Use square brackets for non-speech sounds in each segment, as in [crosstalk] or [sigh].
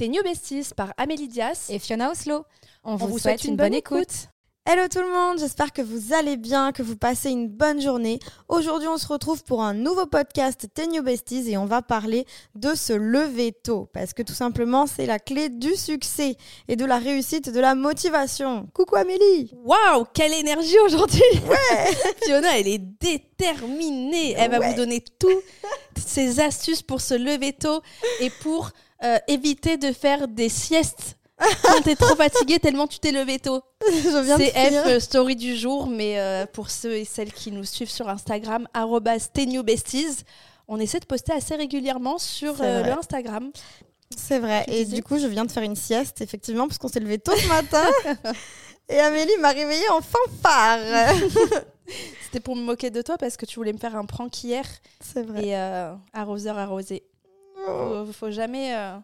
T'es New Besties par Amélie Dias et Fiona Oslo. On, vous, souhaite, une, bonne, écoute. Hello tout le monde, j'espère que vous allez bien, que vous passez une bonne journée. Aujourd'hui, on se retrouve pour un nouveau podcast T'es New Besties et on va parler de se lever tôt parce que tout simplement, c'est la clé du succès et de la réussite, de la motivation. Coucou Amélie Waouh, quelle énergie aujourd'hui Ouais [laughs] Fiona, elle est déterminée. Elle va vous donner toutes ses astuces pour se lever tôt et pour euh, éviter de faire des siestes quand t'es trop fatigué tellement tu t'es levé tôt. [laughs] C'est. F euh, story du jour, mais euh, pour ceux et celles qui nous suivent sur Instagram, arrobas @tnewbesties, on essaie de poster assez régulièrement sur euh, le Instagram. C'est vrai. Et du coup, je viens de faire une sieste, effectivement, parce qu'on s'est levé tôt ce [laughs] matin. et Amélie m'a réveillée en fanfare. C'était pour me moquer de toi parce que tu voulais me faire un prank hier c'est vrai. et euh, arroseur arrosé. Oh, Faut, faut jamais, euh,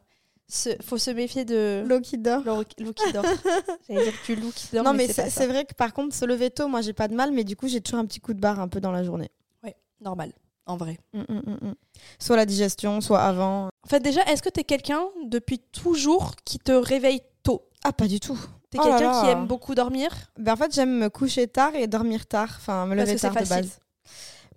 se, faut se méfier de L'eau qui dort. l'eau qui dort. [laughs] J'allais dire du loup qui dort, non, mais, mais c'est vrai que par contre, se lever tôt, moi, j'ai pas de mal, mais du coup, j'ai toujours un petit coup de barre un peu dans la journée. normal, en vrai. Mm, mm, mm. Soit la digestion, soit avant. En fait, déjà, est-ce que t'es quelqu'un depuis toujours qui te réveille tôt? Ah, pas du tout. T'es Oh quelqu'un qui aime beaucoup dormir? Ben, en fait, j'aime me coucher tard et dormir tard. Enfin, me lever tard de base.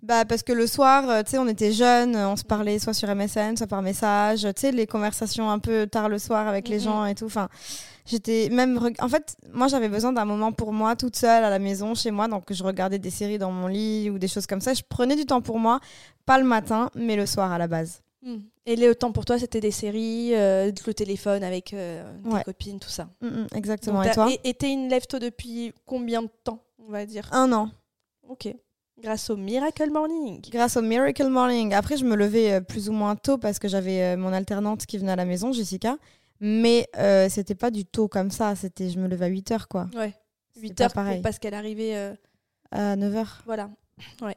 Bah, parce que le soir, euh, tu sais, on était jeunes, on se parlait soit sur MSN, soit par message. Tu sais, les conversations un peu tard le soir avec les gens et tout. Enfin, j'étais même. En fait, moi, j'avais besoin d'un moment pour moi, toute seule à la maison, chez moi. Donc, je regardais des séries dans mon lit ou des choses comme ça. Je prenais du temps pour moi, pas le matin, mais le soir à la base. Hmm. Et le temps pour toi, c'était des séries, euh, le téléphone avec euh, tes Ouais. copines, tout ça. Mm, mm, exactement. Donc, et toi? Et t'es une lève tôt depuis combien de temps, on va dire? Un an. Ok. Grâce au Miracle Morning. Grâce au Miracle Morning. Après, je me levais euh, plus ou moins tôt parce que j'avais euh, mon alternante qui venait à la maison, Jessica. Mais euh, c'était pas du tôt comme ça. C'était, je me levais à 8 heures, quoi. Ouais. C'est 8 pas heures pour- pareil. parce qu'elle arrivait. euh, À 9 heures. Voilà. Ouais.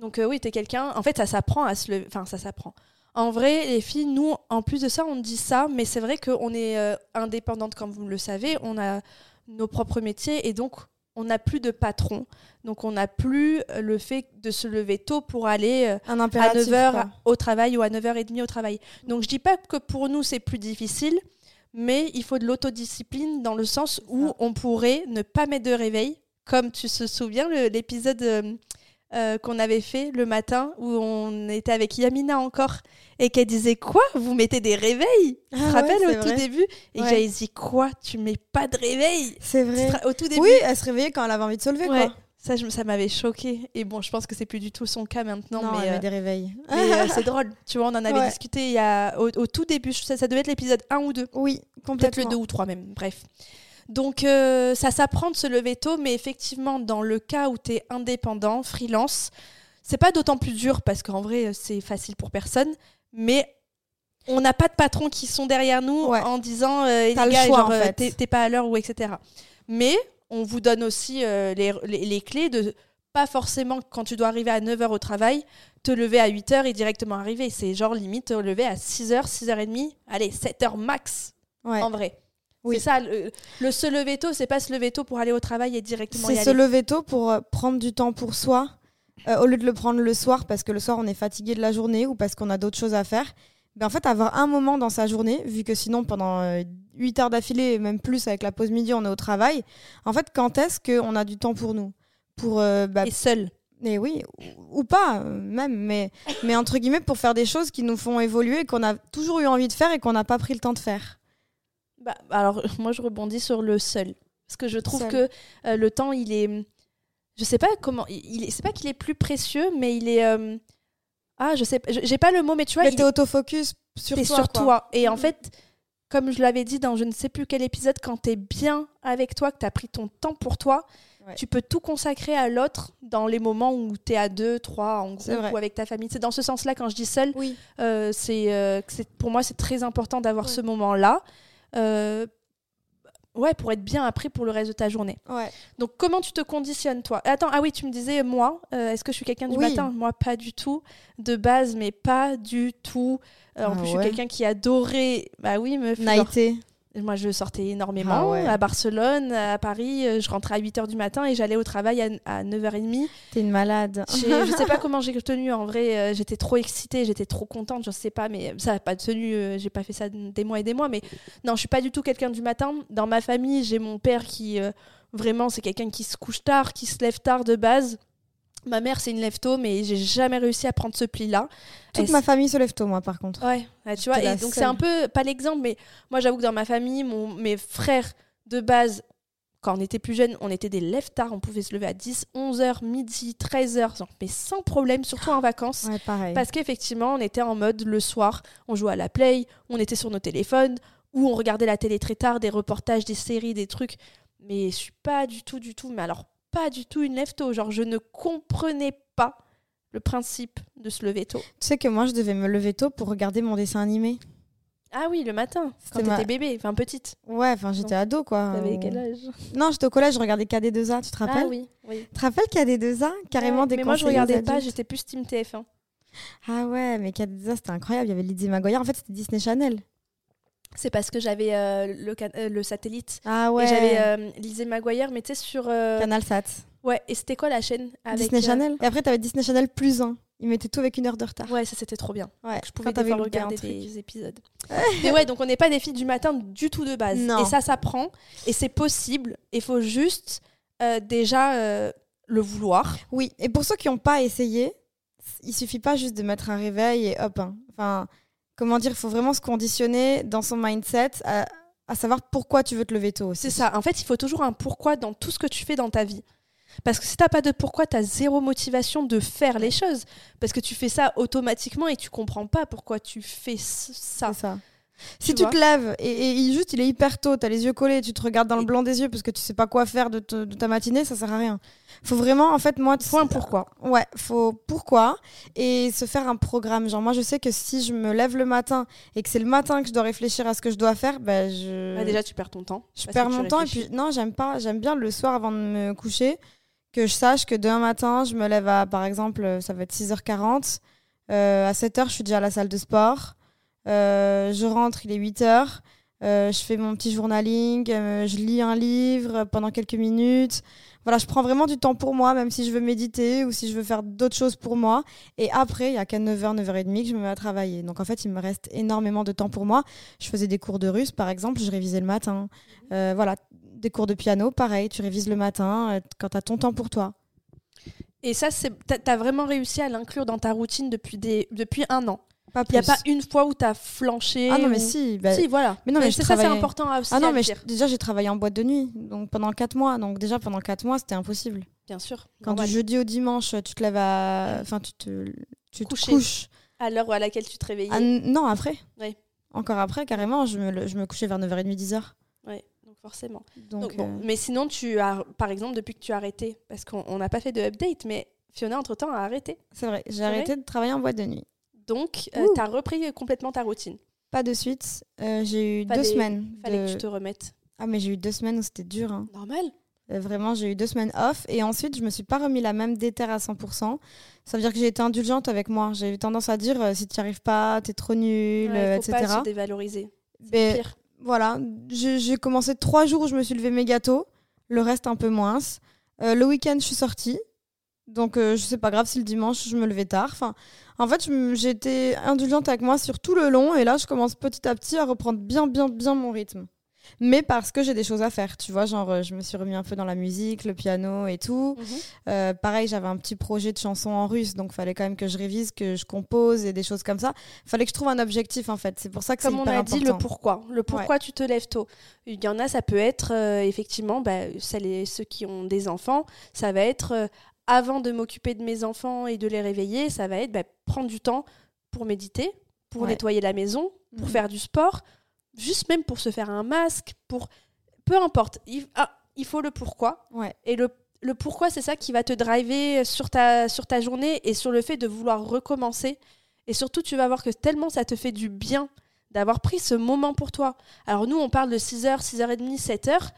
Donc euh, oui, t'es quelqu'un. En fait, ça s'apprend à se lever. Enfin, ça s'apprend. En vrai, les filles, nous, en plus de ça, on dit ça, mais c'est vrai qu'on est indépendante, comme vous le savez. On a nos propres métiers et donc on n'a plus de patron. Donc on n'a plus euh, le fait de se lever tôt pour aller euh, Un à impératif. 9h quoi. au travail ou à 9h30 au travail. Donc je dis pas que pour nous c'est plus difficile, mais il faut de l'autodiscipline dans le sens où on pourrait ne pas mettre de réveil, comme tu te souviens l'épisode euh, qu'on avait fait le matin où on était avec Yamina encore et qu'elle disait quoi? Vous mettez des réveils? Tu te Ah rappelles au tout début? Et Ouais. j'avais dit quoi? Tu mets pas de réveil? C'est vrai. Au tout début. Oui, elle se réveillait quand elle avait envie de se lever, Ouais. quoi. Ça, je ça m'avait choqué. Et bon, je pense que c'est plus du tout son cas maintenant. Non, mais elle euh, met des réveils. mais euh, [laughs] c'est drôle, tu vois, on en avait discuté il y a, au, au tout début, ça, ça devait être l'épisode 1 ou 2, Oui, peut-être complètement. le 2 ou 3 même, bref. Donc euh, ça s'apprend de se lever tôt, mais effectivement, dans le cas où tu es indépendant, freelance, c'est pas d'autant plus dur parce qu'en vrai, c'est facile pour personne, mais on n'a pas de patrons qui sont derrière nous Ouais. en disant euh, les le gars, choix, genre, en euh, fait. t'es t'es pas à l'heure ou etc. Mais on vous donne aussi euh, les, les- les clés de pas forcément quand tu dois arriver à 9h au travail, te lever à 8h et directement arriver. C'est genre limite te lever à 6h, 6h30, allez, 7h max Ouais. en vrai. Oui. C'est ça, le, le se lever tôt, c'est pas se lever tôt pour aller au travail et directement C'est se aller. lever tôt pour euh, prendre du temps pour soi, euh, au lieu de le prendre le soir parce que le soir on est fatigué de la journée ou parce qu'on a d'autres choses à faire. Ben en fait, avoir un moment dans sa journée, vu que sinon pendant euh, 8 heures d'affilée, même plus avec la pause midi, on est au travail. En fait, quand est-ce qu'on a du temps pour nous? Pour euh, bah, Et seul. mais oui, ou, ou pas, euh, même, mais, mais entre guillemets, pour faire des choses qui nous font évoluer, qu'on a toujours eu envie de faire et qu'on n'a pas pris le temps de faire. Bah, alors, [laughs] moi, je rebondis sur le seul. Parce que je trouve Seul. que euh, le temps, il est. Je sais pas comment. Il il est, c'est pas qu'il est plus précieux, mais il est. euh, Ah, je sais pas. J'ai pas le mot, mais tu vois, mais il t'es autofocus sur t'es toi. sur quoi. toi. Et en Mhm. fait, comme je l'avais dit dans je ne sais plus quel épisode, quand t'es bien avec toi, que t'as pris ton temps pour toi, Ouais. tu peux tout consacrer à l'autre dans les moments où t'es à deux, trois, en groupe ou avec ta famille. C'est dans ce sens-là, quand je dis seul, Oui. euh, c'est, euh, pour moi, c'est très important d'avoir Ouais. ce moment-là. Euh, ouais, pour être bien après pour le reste de ta journée. Ouais. Donc, comment tu te conditionnes, toi? Attends, ah oui, tu me disais, moi, euh, est-ce que je suis quelqu'un du Oui. matin? Moi, pas du tout. De base, mais pas du tout. Euh, en Ah plus, je suis quelqu'un qui adorait. Bah oui, genre- Naïté. Moi, je sortais énormément Ah ouais. à Barcelone, à Paris. euh, Je rentrais à 8h du matin et j'allais au travail à, à 9h30. T'es une malade. [laughs] Je sais pas comment j'ai tenu. En vrai, euh, j'étais trop excitée, j'étais trop contente. Je sais pas, mais ça n'a pas tenu. euh, j'ai pas fait ça des mois et des mois. Mais non, je suis pas du tout quelqu'un du matin. Dans ma famille, j'ai mon père qui euh, vraiment c'est quelqu'un qui se couche tard, qui se lève tard de base. Ma mère, c'est une lève-tôt, mais j'ai jamais réussi à prendre ce pli-là. Toute Et ma famille se lève tôt, moi, par contre. Ouais, tu vois, et donc c'est un peu, pas l'exemple, mais moi j'avoue que dans ma famille, mon, mes frères de base, quand on était plus jeunes, on était des lève-tard, on pouvait se lever à 10, 11 heures, midi, 13 heures, genre, mais sans problème, surtout en vacances. Ouais, pareil. Parce qu'effectivement, on était en mode le soir, on jouait à la play, on était sur nos téléphones, ou on regardait la télé très tard, des reportages, des séries, des trucs. Mais je suis pas du tout, du tout, mais alors pas du tout une lève-tôt. Genre, je ne comprenais pas le principe de se lever tôt. Tu sais que moi, je devais me lever tôt pour regarder mon dessin animé. Ah oui, le matin, quand ma- t'étais bébé, enfin petite. Ouais, enfin, j'étais ado, quoi. T'avais quel âge? Non, j'étais au collège, je regardais KD2A, tu te rappelles? Ah oui, oui. Tu te rappelles KD2A Carrément Ouais, des Mais moi, je regardais pas, j'étais plus Team TF1. Ah ouais, mais KD2A, c'était incroyable. Il y avait Lizzie McGuire. En fait, c'était Disney Channel. C'est parce que j'avais euh, le, euh, le satellite. Ah Et ouais. j'avais euh, Lizzie McGuire, mais tu sais, sur. euh, Canal Sat. Ouais, et c'était quoi la chaîne avec, Disney euh, Channel. Et après, t'avais Disney Channel plus 1. Ils mettaient tout avec une heure de retard. Ouais, ça c'était trop bien. Ouais, Je pouvais des fois regarder des épisodes. [laughs] mais ouais, donc on n'est pas des filles du matin du tout de base. Non. Et ça s'apprend, et c'est possible. Il faut juste déjà le vouloir. Oui, et pour ceux qui n'ont pas essayé, il suffit pas juste de mettre un réveil et hop. hein. Enfin, comment dire, il faut vraiment se conditionner dans son mindset à, à savoir pourquoi tu veux te lever tôt. C'est ça. En fait, il faut toujours un pourquoi dans tout ce que tu fais dans ta vie. Parce que si t'as pas de pourquoi, t'as zéro motivation de faire les choses. Parce que tu fais ça automatiquement et tu comprends pas pourquoi tu fais ça. C'est ça. Si tu te lèves et, et il- juste il est hyper tôt, t'as les yeux collés, tu te regardes dans le blanc des yeux parce que tu sais pas quoi faire de, te- de ta matinée, ça sert à rien. Faut vraiment, en fait, moi, Faut un pourquoi. Ouais, faut pourquoi et se faire un programme. Genre moi, je sais que si je me lève le matin et que c'est le matin que je dois réfléchir à ce que je dois faire, ben je. Ouais, déjà, tu perds ton temps. Je perds mon temps et puis non, j'aime pas. J'aime bien le soir avant de me coucher que je sache que demain matin, je me lève à, par exemple, ça va être 6h40. euh, à 7h, je suis déjà à la salle de sport. Euh, je rentre, il est 8h. euh, je fais mon petit journaling, euh, je lis un livre pendant quelques minutes. Voilà, je prends vraiment du temps pour moi, même si je veux méditer ou si je veux faire d'autres choses pour moi. Et après, il n'y a qu'à 9h, 9h30 que je me mets à travailler. Donc en fait, il me reste énormément de temps pour moi. Je faisais des cours de russe, par exemple, je révisais le matin. Euh, voilà, des cours de piano, pareil, tu révises le matin quand tu as ton temps pour toi. Et ça, c'est t'as as vraiment réussi à l'inclure dans ta routine depuis, des... depuis un an. Pas Il n'y a pas une fois où t'as flanché. Ah non, mais ou- si. bah- Si, voilà. Mais non, mais c'est ça, c'est important à aussi Ah non, à mais dire. je- déjà, j'ai travaillé en boîte de nuit donc pendant 4 mois. Donc déjà, pendant 4 mois, c'était impossible. Bien sûr. Quand normal. du jeudi au dimanche, tu te lèves à... Enfin, tu te, tu te couches. À l'heure à laquelle tu te réveillais. Ah, non, après. Oui. Encore après, carrément, je me, je me couchais vers 9h30, 10h. Ouais, donc forcément. Donc, Donc, bon. euh, Mais sinon, tu as, par exemple, depuis que tu as arrêté, parce qu'on on n'a pas fait de update, mais Fiona, entre-temps, a arrêté. c'est vrai, j'ai arrêté de travailler en boîte de nuit. Donc, Ouh. tu as repris complètement ta routine. Pas de suite. Euh, j'ai eu Fallait- deux semaines. Fallait de- que tu te remettes. Ah, mais j'ai eu deux semaines où c'était dur. hein. Normal. Euh, Vraiment, j'ai eu deux semaines off et ensuite, je me suis pas remis la même déterre à 100%. Ça veut dire que j'ai été indulgente avec moi. J'ai eu tendance à dire euh, si tu n'y arrives pas, t'es trop nul, Ouais, euh, faut etc. pas se dévaloriser. Mais pire. voilà, j'ai commencé trois jours où je me suis levé mes gâteaux, le reste un peu moins. Euh, le week-end, je suis sortie. Donc, euh, je sais pas grave si le dimanche, je me levais tard. Enfin, en fait, j'ai été indulgente avec moi sur tout le long et là, je commence petit à petit à reprendre bien, bien, bien mon rythme. Mais parce que j'ai des choses à faire, tu vois, genre, euh, je me suis remis un peu dans la musique, le piano et tout. Mhm. Euh, pareil, j'avais un petit projet de chanson en russe, donc fallait quand même que je révise, que je compose et des choses comme ça. Fallait que je trouve un objectif en fait. C'est pour ça que Comme on a dit, le pourquoi. Le pourquoi tu te lèves tôt. Il y en a, ça peut être euh, effectivement, bah, celles et ceux qui ont des enfants, ça va être avant de m'occuper de mes enfants et de les réveiller, ça va être bah, prendre du temps pour méditer, pour Ouais. nettoyer la maison, pour Mhm. faire du sport, juste même pour se faire un masque, pour peu importe. Il, ah, il faut le pourquoi. Ouais. Et le, le pourquoi, c'est ça qui va te driver sur ta, sur ta journée et sur le fait de vouloir recommencer. Et surtout, tu vas voir que tellement ça te fait du bien d'avoir pris ce moment pour toi. Alors nous, on parle de 6h, 6h30, 7h.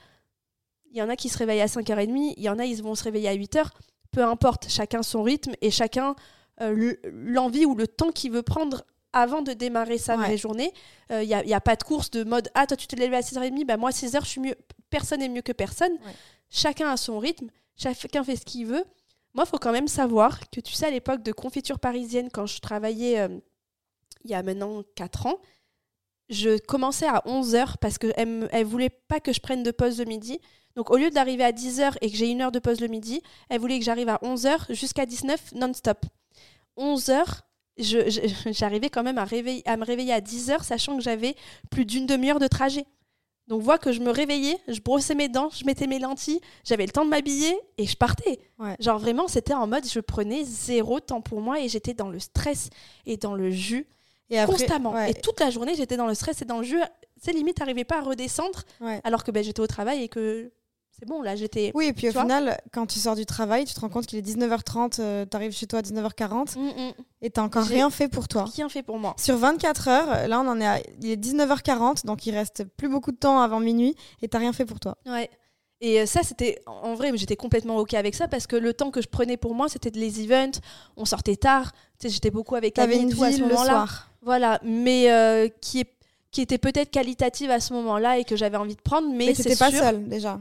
Il y en a qui se réveillent à 5h30, il y en a, ils vont se réveiller à 8h. Peu importe, chacun son rythme et chacun euh, le- l'envie ou le temps qu'il veut prendre avant de démarrer sa Ouais. vraie journée. Il n'y a, y a pas de course de mode Ah, toi, tu te lèves à 6h30, bah, moi, 6h, je suis mieux. Personne n'est mieux que personne. Ouais. Chacun a son rythme, chacun fait ce qu'il veut. Moi, il faut quand même savoir que, tu sais, à l'époque de confiture parisienne, quand je travaillais euh, il y a maintenant 4 ans, je commençais à 11h parce qu'elle ne voulait pas que je prenne de pause le midi. Donc, au lieu d'arriver à 10h et que j'ai une heure de pause le midi, elle voulait que j'arrive à 11h jusqu'à 19 non-stop. 11h, je- je- [laughs] j'arrivais quand même à, réveiller- à me réveiller à 10h, sachant que j'avais plus d'une demi-heure de trajet. Donc, vois que je me réveillais, je brossais mes dents, je mettais mes lentilles, j'avais le temps de m'habiller et je partais. Ouais. Genre, vraiment, c'était en mode je prenais zéro temps pour moi et j'étais dans le stress et dans le jus Et après- constamment. ouais, Et toute la journée, j'étais dans le stress et dans le jus. C'est limite, n'arrivais pas à redescendre ouais. alors que ben, j'étais au travail et que c'est bon, là, j'étais. Oui, et puis au final, quand tu sors du travail, tu te rends compte qu'il est 19h30, tu arrives chez toi à 19h40 Mm, mm. et t'as encore rien fait pour toi. Rien fait pour moi. Sur 24 heures, là on en est à il est 19h40, donc il reste plus beaucoup de temps avant minuit et t'as rien fait pour toi. Ouais. Et euh, ça, c'était en vrai, j'étais complètement OK avec ça parce que le temps que je prenais pour moi, c'était de les events. On sortait tard. Tu sais, j'étais beaucoup avec Camille une tout à vie ce le moment-là. soir. Voilà, mais euh, qui, est, qui était peut-être qualitative à ce moment-là et que j'avais envie de prendre. Mais Mais c'est t'étais pas seule déjà.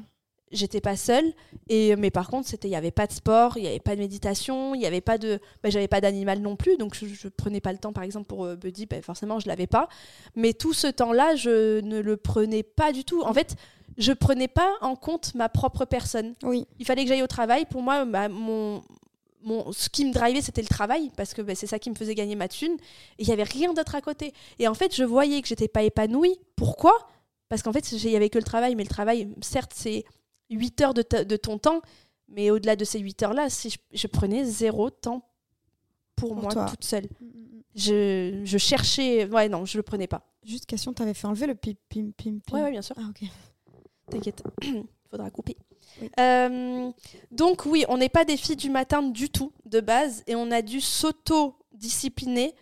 J'étais pas seule. Et, mais par contre, c'était il n'y avait pas de sport, il n'y avait pas de méditation, il n'y avait pas de. bah, j'avais pas d'animal non plus, donc je, je prenais pas le temps, par exemple, pour euh, Buddy, bah, forcément, je l'avais pas. Mais tout ce temps-là, je ne le prenais pas du tout. En fait, je prenais pas en compte ma propre personne. Oui. Il fallait que j'aille au travail. Pour moi, bah, mon, mon, ce qui me drivait, c'était le travail, parce que bah, c'est ça qui me faisait gagner ma thune. Il y avait rien d'autre à côté. Et en fait, je voyais que j'étais pas épanouie. Pourquoi? Parce qu'en fait, il y avait que le travail. Mais le travail, certes, c'est 8 heures de, ta- de ton temps. Mais au-delà de ces 8 heures-là, si je, je prenais zéro temps pour, Pour moi, toi. toute seule. Je, je cherchais... Ouais, non, je le prenais pas. Juste question, t'avais fait enlever le pim pim pim pim. Ouais, ouais, bien sûr. Ah ok. T'inquiète, [clears throat] faudra couper. Oui. Euh, donc oui, on n'est pas des filles du matin du tout, de base, et on a dû s'auto-discipliner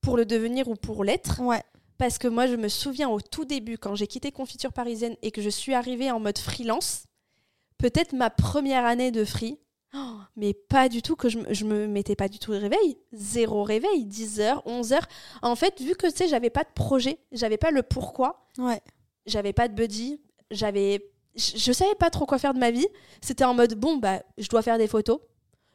pour le devenir ou pour l'être. Ouais. Parce que moi, je me souviens au tout début, quand j'ai quitté Confiture Parisienne et que je suis arrivée en mode freelance, peut-être ma première année de free, oh, mais pas du tout que je, je me mettais pas du tout de réveil. Zéro réveil, 10h, 11h. En fait, vu que tu sais, j'avais pas de projet, j'avais pas le pourquoi, Ouais. j'avais pas de buddy, j'avais je, je savais pas trop quoi faire de ma vie. C'était en mode bon bah je dois faire des photos.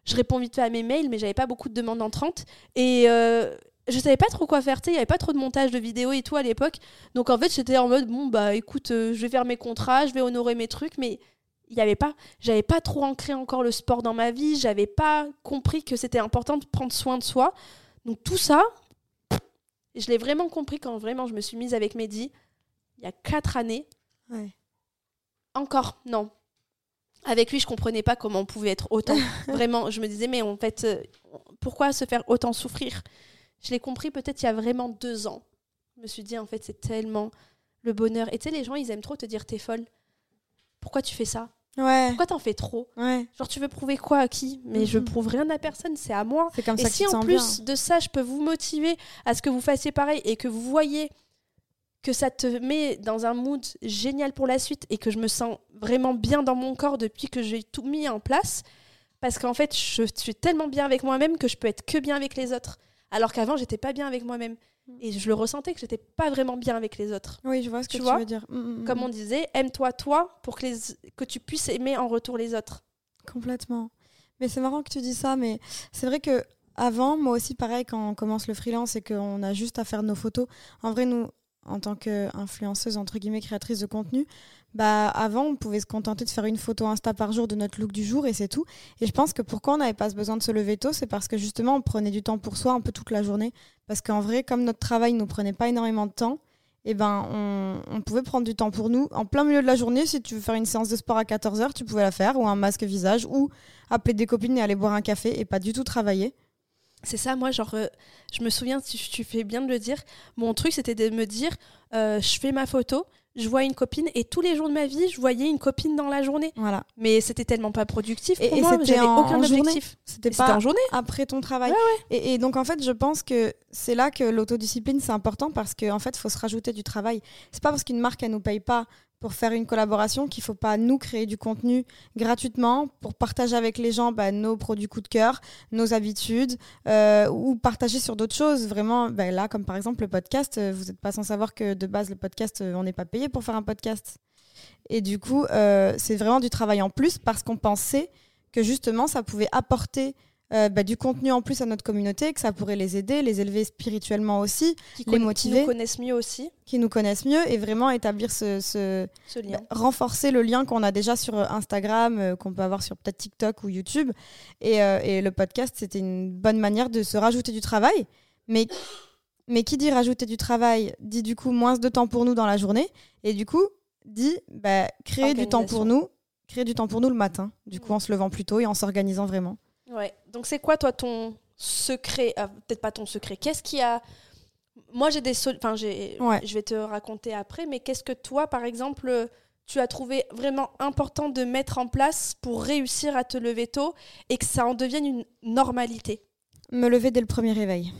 Je réponds vite fait à mes mails mais j'avais pas beaucoup de demandes entrantes et euh, je savais pas trop quoi faire, tu sais, il y avait pas trop de montage de vidéos et tout à l'époque. Donc en fait, j'étais en mode bon bah écoute, euh, je vais faire mes contrats, je vais honorer mes trucs mais il y avait pas j'avais pas trop ancré encore le sport dans ma vie, j'avais pas compris que c'était important de prendre soin de soi. Donc tout ça je l'ai vraiment compris quand vraiment je me suis mise avec Mehdi il y a quatre années Ouais. encore, non. Avec lui, je comprenais pas comment on pouvait être autant. [laughs] vraiment, je me disais, mais en fait, euh, pourquoi se faire autant souffrir? Je l'ai compris peut-être il y a vraiment deux ans. Je me suis dit, en fait, c'est tellement le bonheur. Et tu sais, les gens, ils aiment trop te dire, t'es folle. Pourquoi tu fais ça Ouais. Pourquoi t'en fais trop Ouais. Genre, tu veux prouver quoi à qui Mais je Mhm. prouve rien à personne, c'est à moi. C'est comme Et ça si en plus bien. de ça, je peux vous motiver à ce que vous fassiez pareil et que vous voyez que ça te met dans un mood génial pour la suite et que je me sens vraiment bien dans mon corps depuis que j'ai tout mis en place, parce qu'en fait, je suis tellement bien avec moi-même que je peux être que bien avec les autres. Alors qu'avant, j'étais pas bien avec moi-même. Et je le ressentais que j'étais pas vraiment bien avec les autres. Oui, je vois ce que Tu tu, vois veux dire. Mm, mm, mm. Comme on disait, aime-toi toi pour que, les, que tu puisses aimer en retour les autres. Complètement. Mais c'est marrant que tu dis ça, mais c'est vrai que avant, moi aussi, pareil, quand on commence le freelance et qu'on a juste à faire nos photos, en vrai, nous, en tant qu'influenceuse, entre guillemets, créatrice de contenu, bah avant, on pouvait se contenter de faire une photo Insta par jour de notre look du jour et c'est tout. Et je pense que pourquoi on n'avait pas besoin de se lever tôt, c'est parce que justement, on prenait du temps pour soi un peu toute la journée. Parce qu'en vrai, comme notre travail ne nous prenait pas énormément de temps, eh ben, on, on pouvait prendre du temps pour nous. En plein milieu de la journée, si tu veux faire une séance de sport à 14h, tu pouvais la faire, ou un masque visage, ou appeler des copines et aller boire un café et pas du tout travailler. C'est ça, moi, genre, euh, je me souviens, tu, tu fais bien de le dire, mon truc, c'était de me dire, euh, je fais ma photo, je vois une copine, et tous les jours de ma vie, je voyais une copine dans la journée. Voilà. Mais c'était tellement pas productif Et- pour et moi, j'avais aucun objectif. C'était pas en journée après ton travail. Ouais, Et, et donc en fait, je pense que c'est là que l'autodiscipline c'est important parce qu'en en fait, faut se rajouter du travail. C'est pas parce qu'une marque elle nous paye pas pour faire une collaboration qu'il ne faut pas nous créer du contenu gratuitement pour partager avec les gens bah, nos produits coup de cœur, nos habitudes euh, ou partager sur d'autres choses. Vraiment, bah, là, comme par exemple le podcast, euh, vous n'êtes pas sans savoir que de base, le podcast, euh, on n'est pas payé pour faire un podcast. Et du coup, c'est vraiment du travail en plus parce qu'on pensait que justement, ça pouvait apporter euh, bah, du contenu en plus à notre communauté, que ça pourrait les aider, les élever spirituellement aussi, les motiver. Qui nous connaissent mieux aussi. Qui nous connaissent mieux et vraiment établir ce, ce, lien. Bah, renforcer le lien qu'on a déjà sur euh, Instagram, euh, qu'on peut avoir sur peut-être TikTok ou YouTube. Et, et le podcast, c'était une bonne manière de se rajouter du travail. Mais, mais qui dit rajouter du travail dit du coup moins de temps pour nous dans la journée. Et du coup, dit bah, créer du temps pour nous créer du temps pour nous le matin, du coup mm. en se levant plus tôt et en s'organisant vraiment. Ouais. Donc c'est quoi toi ton secret ah, Peut-être pas ton secret. Qu'est-ce qui a Moi j'ai des enfin j'ai je vais te raconter après mais qu'est-ce que toi par exemple tu as trouvé vraiment important de mettre en place pour réussir à te lever tôt et que ça en devienne une normalité? Me lever dès le premier réveil.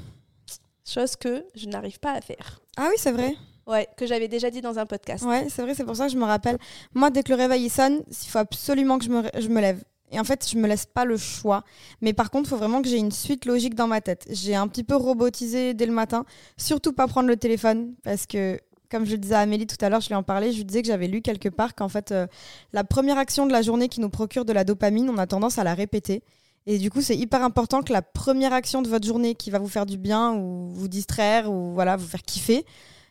Chose que je n'arrive pas à faire. Ah oui, c'est vrai. Ouais, que j'avais déjà dit dans un podcast. Ouais, c'est vrai, c'est pour ça que je me rappelle. Moi, dès que le réveil sonne, il faut absolument que je me, je me lève. Et en fait, je me laisse pas le choix. Mais par contre, il faut vraiment que j'ai une suite logique dans ma tête. J'ai un petit peu robotisé dès le matin. Surtout pas prendre le téléphone parce que, comme je le disais à Amélie tout à l'heure, je lui en parlais, je lui disais que j'avais lu quelque part qu'en fait, euh, la première action de la journée qui nous procure de la dopamine, on a tendance à la répéter. Et du coup, c'est hyper important que la première action de votre journée qui va vous faire du bien ou vous distraire ou voilà, vous faire kiffer,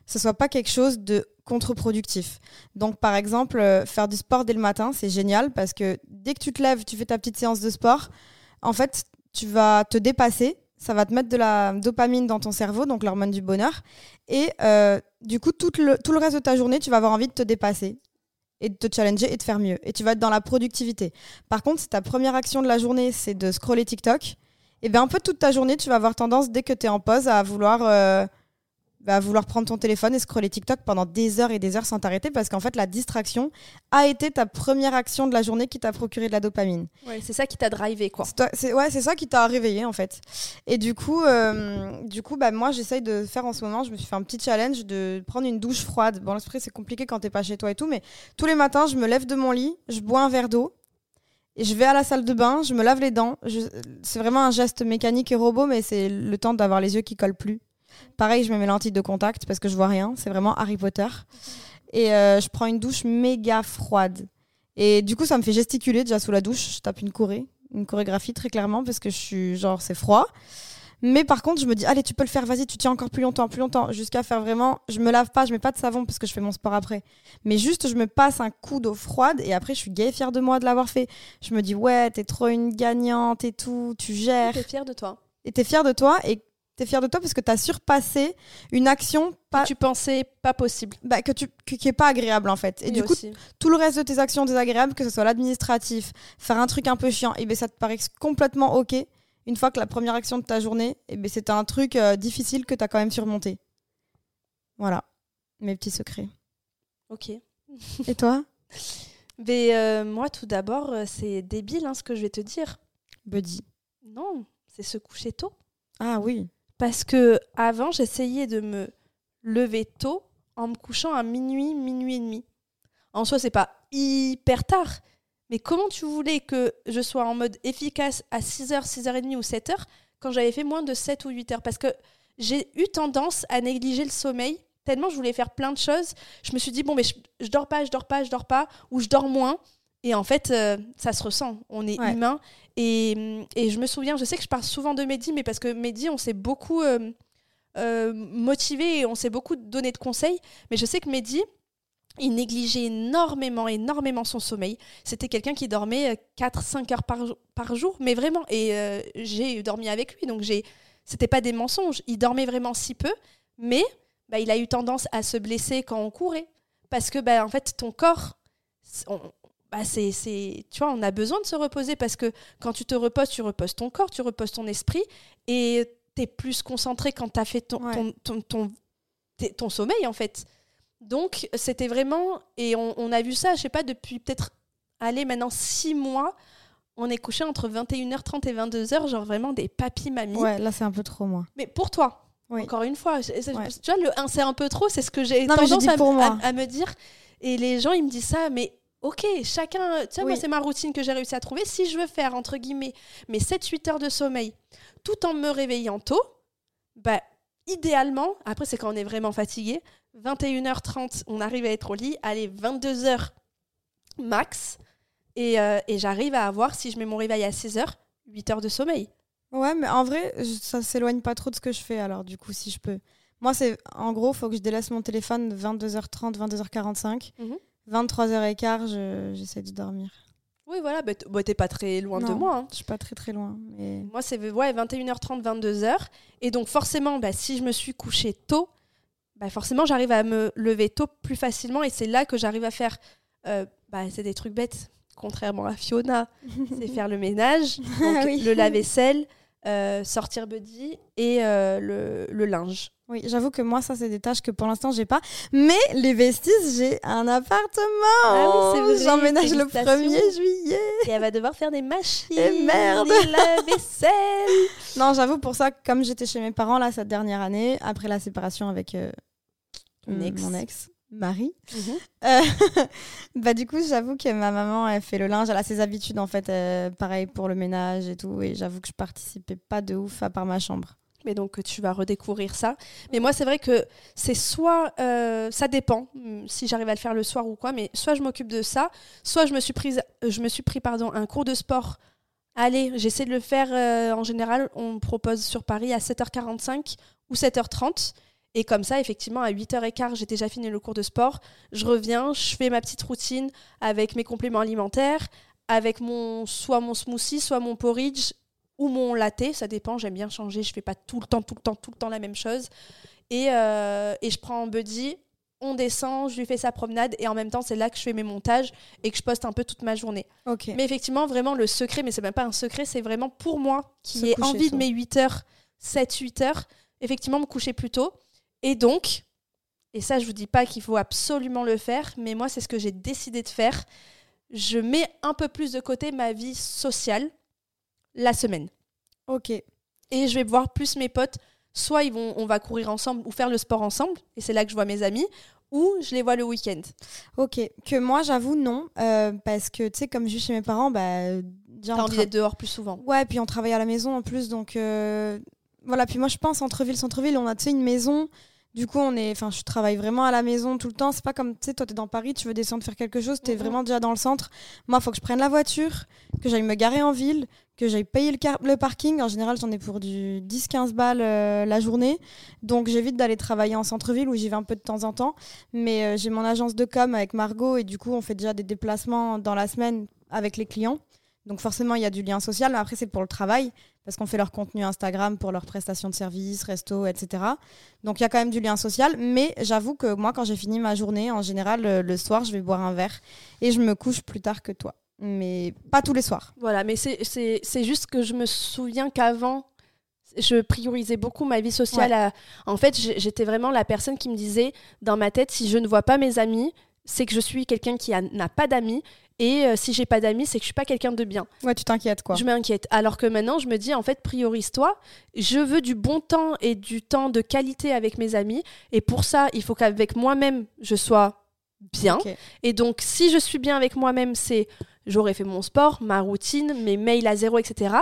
ce soit pas quelque chose de contre-productif. Donc, par exemple, euh, faire du sport dès le matin, c'est génial parce que dès que tu te lèves, tu fais ta petite séance de sport, en fait, tu vas te dépasser. Ça va te mettre de la dopamine dans ton cerveau, donc l'hormone du bonheur. Et euh, du coup, tout le, tout le reste de ta journée, tu vas avoir envie de te dépasser et de te challenger et de faire mieux. Et tu vas être dans la productivité. Par contre, si ta première action de la journée, c'est de scroller TikTok, et eh bien un peu toute ta journée, tu vas avoir tendance, dès que tu es en pause, à vouloir... Euh, va vouloir prendre ton téléphone et scroller TikTok pendant des heures et des heures sans t'arrêter parce qu'en fait la distraction a été ta première action de la journée qui t'a procuré de la dopamine. Ouais, c'est ça qui t'a drivé quoi. C'est ouais, c'est ça qui t'a réveillé en fait. Et du coup, euh, du coup, bah moi j'essaye de faire en ce moment, je me suis fait un petit challenge de prendre une douche froide. Bon, l'esprit c'est compliqué quand t'es pas chez toi et tout, mais tous les matins je me lève de mon lit, je bois un verre d'eau. Et je vais à la salle de bain, je me lave les dents. C'est vraiment un geste mécanique et robot, mais c'est le temps d'avoir les yeux qui collent plus. Pareil, je mets mes lentilles de contact parce que je vois rien. C'est vraiment Harry Potter. Et euh, je prends une douche méga froide. Et du coup, ça me fait gesticuler déjà sous la douche. Je tape une choré, une chorégraphie très clairement parce que je suis genre, c'est froid. Mais par contre, je me dis, allez, tu peux le faire, vas-y, tu tiens encore plus longtemps, plus longtemps, jusqu'à faire vraiment. Je me lave pas, je mets pas de savon parce que je fais mon sport après. Mais juste, je me passe un coup d'eau froide et après, je suis gay fière de moi de l'avoir fait. Je me dis, ouais, t'es trop une gagnante et tout, tu gères. T'es fière de toi. Et t'es fière de toi et T'es fier de toi parce que tu as surpassé une action pas... que tu pensais pas possible. Bah, que tu qui est pas agréable en fait. Et du coup, tout le reste de tes actions désagréables, que ce soit l'administratif, faire un truc un peu chiant, et ben ça te paraît complètement OK une fois que la première action de ta journée, et ben c'était un truc euh, difficile que tu as quand même surmonté. Voilà, mes petits secrets. OK. et toi? Mais euh, moi tout d'abord, euh, c'est débile hein, ce que je vais te dire. Buddy. Non, c'est se coucher tôt. Ah oui. Parce que avant, j'essayais de me lever tôt en me couchant à minuit, minuit et demi. En soi, c'est pas hyper tard. Mais comment tu voulais que je sois en mode efficace à 6h, 6h30 ou 7h quand j'avais fait moins de 7 ou 8 heures? Parce que j'ai eu tendance à négliger le sommeil tellement je voulais faire plein de choses. Je me suis dit, bon, mais je, je dors pas, je dors pas, je dors pas, ou je dors moins. Et en fait, euh, ça se ressent. On est humain. Et, et, je me souviens, je sais que je parle souvent de Mehdi, mais parce que Mehdi, on s'est beaucoup euh, euh, motivé et on s'est beaucoup donné de conseils. Mais je sais que Mehdi, il négligeait énormément, énormément son sommeil. C'était quelqu'un qui dormait 4-5 heures par, par, jour, mais vraiment. Et j'ai dormi avec lui, donc j'ai. C'était pas des mensonges. Il dormait vraiment si peu, mais bah, il a eu tendance à se blesser quand on courait. Parce que, bah, en fait, ton corps, bah c'est, tu vois, on a besoin de se reposer parce que quand tu te reposes, tu reposes ton corps, tu reposes ton esprit et tu es plus concentré quand tu as fait ton, ton, ton, ton, sommeil en fait. Donc c'était vraiment, et on, on, a vu ça, je sais pas, depuis peut-être, allez, maintenant six mois, on est couché entre 21h30 et 22h, genre vraiment des papis mamies. Ouais, là c'est un peu trop moi. Mais pour toi, encore une fois, tu vois, le 1 c'est un peu trop, c'est ce que j'ai tendance à, à, me dire. Et les gens, ils me disent ça, mais ok, chacun, tu sais, moi, c'est ma routine que j'ai réussi à trouver. Si je veux faire, entre guillemets, mes 7-8 heures de sommeil, tout en me réveillant tôt, bah, idéalement, après, c'est quand on est vraiment fatigué, 21h30, on arrive à être au lit, allez, 22h max, et, euh, et j'arrive à avoir, si je mets mon réveil à 6h, 8 heures de sommeil. Ouais, mais en vrai, ça s'éloigne pas trop de ce que je fais alors, du coup, si je peux. Moi, c'est en gros, faut que je délaisse mon téléphone 22h30, 22h45. Mhm. 23h15, je- j'essaie de dormir. Oui, voilà, bah, bah, t'es pas très loin de moi. hein. Je suis pas très très loin. Mais... Moi, c'est ouais, 21h30, 22h. Et donc, forcément, bah, si je me suis couchée tôt, bah, forcément, j'arrive à me lever tôt plus facilement. Et c'est là que j'arrive à faire. euh, bah, c'est des trucs bêtes, contrairement à Fiona. [laughs] c'est faire le ménage, [laughs] donc oui. le lave-vaisselle, euh, sortir Buddy et euh, le, le linge. Oui, j'avoue que moi, ça, c'est des tâches que pour l'instant, j'ai pas. Mais les vestiges, j'ai un appartement. Ah oui, J'emménage le félicitations. 1er juillet. Et elle va devoir faire des machines. Et merde. des lave-vaisselle. [laughs] Non, j'avoue, pour ça, comme j'étais chez mes parents là cette dernière année, après la séparation avec euh, ex. mon ex, Marie, euh, [laughs] bah du coup, j'avoue que ma maman, elle fait le linge, elle a ses habitudes en fait, euh, pareil pour le ménage et tout, et j'avoue que je participais pas de ouf à part ma chambre. Mais donc tu vas redécouvrir ça. Mais moi c'est vrai que c'est soit euh, ça dépend hum, si j'arrive à le faire le soir ou quoi, mais soit je m'occupe de ça, soit je me suis prise, je me suis pris pardon un cours de sport. Allez, j'essaie de le faire en général. On me propose sur Paris à 7h45 ou 7h30. Et comme ça, effectivement, à 8h15, j'ai déjà fini le cours de sport. Je reviens, je fais ma petite routine avec mes compléments alimentaires, avec mon soit mon smoothie, soit mon porridge ou mon latte, ça dépend, j'aime bien changer, je fais pas tout le temps, tout le temps, tout le temps la même chose. Et, euh, et je prends un buddy, on descend, je lui fais sa promenade, et en même temps, c'est là que je fais mes montages et que je poste un peu toute ma journée. Ok. Mais effectivement, vraiment, le secret, mais c'est même pas un secret, c'est vraiment pour moi qui ai envie tôt. de mes 8 heures, 7-8 heures, effectivement, me coucher plus tôt. Et donc, et ça, je vous dis pas qu'il faut absolument le faire, mais moi, c'est ce que j'ai décidé de faire. Je mets un peu plus de côté ma vie sociale la semaine Ok. et je vais voir plus mes potes. Soit ils vont, on va courir ensemble ou faire le sport ensemble, et c'est là que je vois mes amis, ou je les vois le week-end. Ok. Que moi, j'avoue, non. euh, parce que, tu sais, comme je vis chez mes parents, bah. T'as envie d'être dehors plus souvent. Ouais, puis on travaille à la maison en plus, donc euh, voilà. Puis moi, je pense centre-ville, centre-ville, on a tu sais une maison. Du coup, on est, enfin, je travaille vraiment à la maison tout le temps. C'est pas comme, tu sais, toi, t'es dans Paris, tu veux descendre faire quelque chose, t'es Mhm. vraiment déjà dans le centre. Moi, faut que je prenne la voiture, que j'aille me garer en ville, que j'aille payer le, car- le parking. En général, j'en ai pour du 10-15 balles euh, la journée. Donc, j'évite d'aller travailler en centre-ville où j'y vais un peu de temps en temps. Mais euh, j'ai mon agence de com avec Margot et du coup, on fait déjà des déplacements dans la semaine avec les clients. Donc forcément, il y a du lien social, mais après, c'est pour le travail, parce qu'on fait leur contenu Instagram pour leurs prestations de services, resto, etc. Donc il y a quand même du lien social, mais j'avoue que moi, quand j'ai fini ma journée, en général, le, soir, je vais boire un verre et je me couche plus tard que toi. Mais pas tous les soirs. Voilà, mais c'est- juste que je me souviens qu'avant, je priorisais beaucoup ma vie sociale. à- En fait, j'étais vraiment la personne qui me disait, dans ma tête, si je ne vois pas mes amis, c'est que je suis quelqu'un qui n'a pas d'amis. Et euh, si j'ai pas d'amis, c'est que je suis pas quelqu'un de bien. Ouais, tu t'inquiètes, quoi. Je m'inquiète. Alors que maintenant, je me dis, en fait, priorise-toi. Je veux du bon temps et du temps de qualité avec mes amis. Et pour ça, il faut qu'avec moi-même, je sois bien. Et donc, si je suis bien avec moi-même, c'est j'aurais fait mon sport, ma routine, mes mails à zéro, etc.